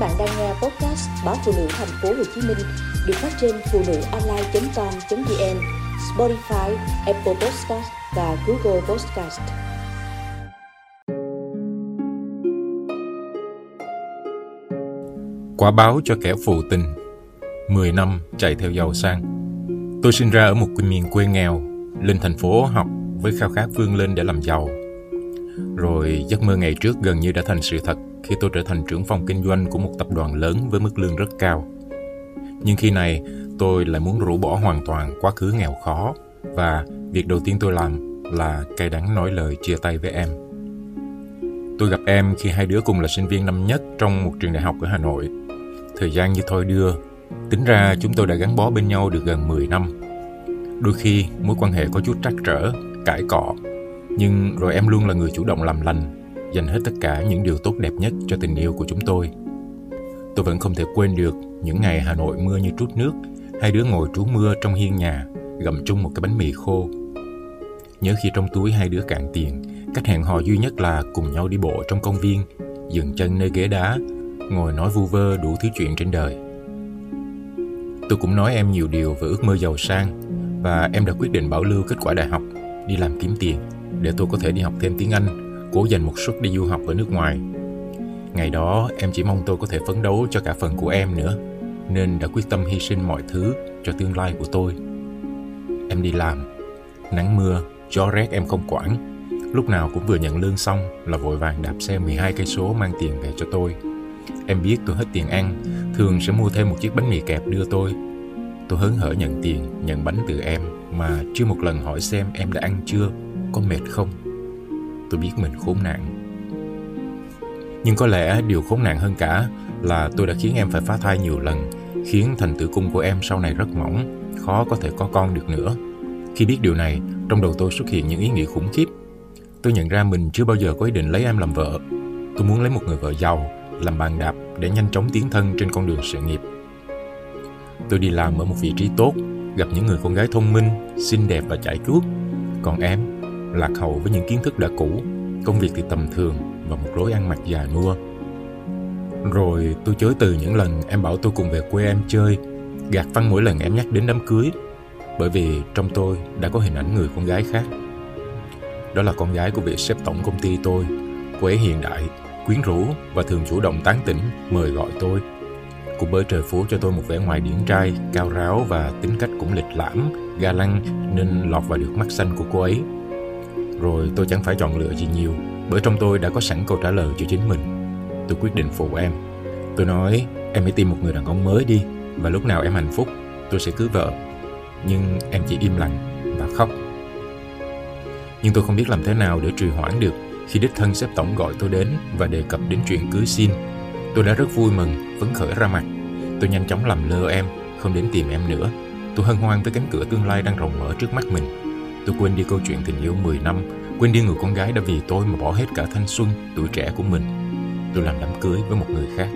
bạn đang nghe podcast báo phụ nữ thành phố Hồ Chí Minh được phát trên phụ nữ online.com.vn, Spotify, Apple Podcast và Google Podcast. Quả báo cho kẻ phụ tình. 10 năm chạy theo giàu sang. Tôi sinh ra ở một miền quê nghèo Lên thành phố học với khao khát vươn lên để làm giàu. Rồi giấc mơ ngày trước gần như đã thành sự thật khi tôi trở thành trưởng phòng kinh doanh của một tập đoàn lớn với mức lương rất cao. Nhưng khi này, tôi lại muốn rũ bỏ hoàn toàn quá khứ nghèo khó và việc đầu tiên tôi làm là cay đắng nói lời chia tay với em. Tôi gặp em khi hai đứa cùng là sinh viên năm nhất trong một trường đại học ở Hà Nội. Thời gian như thôi đưa, tính ra chúng tôi đã gắn bó bên nhau được gần 10 năm. Đôi khi mối quan hệ có chút trắc trở, cãi cọ, nhưng rồi em luôn là người chủ động làm lành dành hết tất cả những điều tốt đẹp nhất cho tình yêu của chúng tôi. Tôi vẫn không thể quên được những ngày Hà Nội mưa như trút nước, hai đứa ngồi trú mưa trong hiên nhà, gặm chung một cái bánh mì khô. Nhớ khi trong túi hai đứa cạn tiền, cách hẹn hò duy nhất là cùng nhau đi bộ trong công viên, dừng chân nơi ghế đá, ngồi nói vu vơ đủ thứ chuyện trên đời. Tôi cũng nói em nhiều điều về ước mơ giàu sang và em đã quyết định bảo lưu kết quả đại học, đi làm kiếm tiền để tôi có thể đi học thêm tiếng Anh cố dành một suất đi du học ở nước ngoài. Ngày đó em chỉ mong tôi có thể phấn đấu cho cả phần của em nữa, nên đã quyết tâm hy sinh mọi thứ cho tương lai của tôi. Em đi làm, nắng mưa, gió rét em không quản. Lúc nào cũng vừa nhận lương xong là vội vàng đạp xe 12 cây số mang tiền về cho tôi. Em biết tôi hết tiền ăn, thường sẽ mua thêm một chiếc bánh mì kẹp đưa tôi. Tôi hớn hở nhận tiền, nhận bánh từ em mà chưa một lần hỏi xem em đã ăn chưa, có mệt không tôi biết mình khốn nạn. Nhưng có lẽ điều khốn nạn hơn cả là tôi đã khiến em phải phá thai nhiều lần, khiến thành tử cung của em sau này rất mỏng, khó có thể có con được nữa. Khi biết điều này, trong đầu tôi xuất hiện những ý nghĩ khủng khiếp. Tôi nhận ra mình chưa bao giờ có ý định lấy em làm vợ. Tôi muốn lấy một người vợ giàu, làm bàn đạp để nhanh chóng tiến thân trên con đường sự nghiệp. Tôi đi làm ở một vị trí tốt, gặp những người con gái thông minh, xinh đẹp và chải chuốt. Còn em lạc hậu với những kiến thức đã cũ, công việc thì tầm thường và một lối ăn mặc già nua. Rồi tôi chối từ những lần em bảo tôi cùng về quê em chơi, gạt văn mỗi lần em nhắc đến đám cưới, bởi vì trong tôi đã có hình ảnh người con gái khác. Đó là con gái của vị sếp tổng công ty tôi, cô ấy hiện đại, quyến rũ và thường chủ động tán tỉnh mời gọi tôi. Cô bơi trời phú cho tôi một vẻ ngoài điển trai, cao ráo và tính cách cũng lịch lãm, ga lăng nên lọt vào được mắt xanh của cô ấy rồi tôi chẳng phải chọn lựa gì nhiều bởi trong tôi đã có sẵn câu trả lời cho chính mình. Tôi quyết định phụ em. Tôi nói em hãy tìm một người đàn ông mới đi và lúc nào em hạnh phúc tôi sẽ cưới vợ. Nhưng em chỉ im lặng và khóc. Nhưng tôi không biết làm thế nào để trì hoãn được khi đích thân sếp tổng gọi tôi đến và đề cập đến chuyện cưới xin. Tôi đã rất vui mừng, phấn khởi ra mặt. Tôi nhanh chóng làm lơ em, không đến tìm em nữa. Tôi hân hoan với cánh cửa tương lai đang rộng mở trước mắt mình Tôi quên đi câu chuyện tình yêu 10 năm, quên đi người con gái đã vì tôi mà bỏ hết cả thanh xuân, tuổi trẻ của mình. Tôi làm đám cưới với một người khác.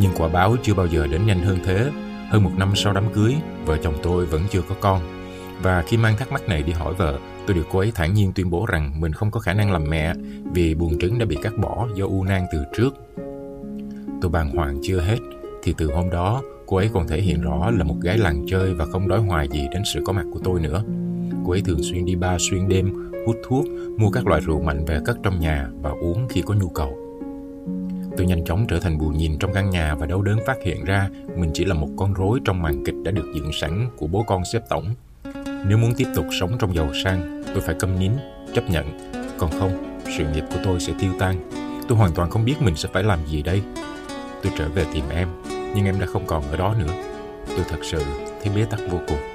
Nhưng quả báo chưa bao giờ đến nhanh hơn thế. Hơn một năm sau đám cưới, vợ chồng tôi vẫn chưa có con. Và khi mang thắc mắc này đi hỏi vợ, tôi được cô ấy thản nhiên tuyên bố rằng mình không có khả năng làm mẹ vì buồng trứng đã bị cắt bỏ do u nang từ trước. Tôi bàng hoàng chưa hết, thì từ hôm đó Cô ấy còn thể hiện rõ là một gái làng chơi và không đói hoài gì đến sự có mặt của tôi nữa. Cô ấy thường xuyên đi ba xuyên đêm, hút thuốc, mua các loại rượu mạnh về cất trong nhà và uống khi có nhu cầu. Tôi nhanh chóng trở thành bù nhìn trong căn nhà và đau đớn phát hiện ra mình chỉ là một con rối trong màn kịch đã được dựng sẵn của bố con xếp tổng. Nếu muốn tiếp tục sống trong giàu sang, tôi phải câm nín, chấp nhận. Còn không, sự nghiệp của tôi sẽ tiêu tan. Tôi hoàn toàn không biết mình sẽ phải làm gì đây. Tôi trở về tìm em, nhưng em đã không còn ở đó nữa. Tôi thật sự thấy bế tắc vô cùng.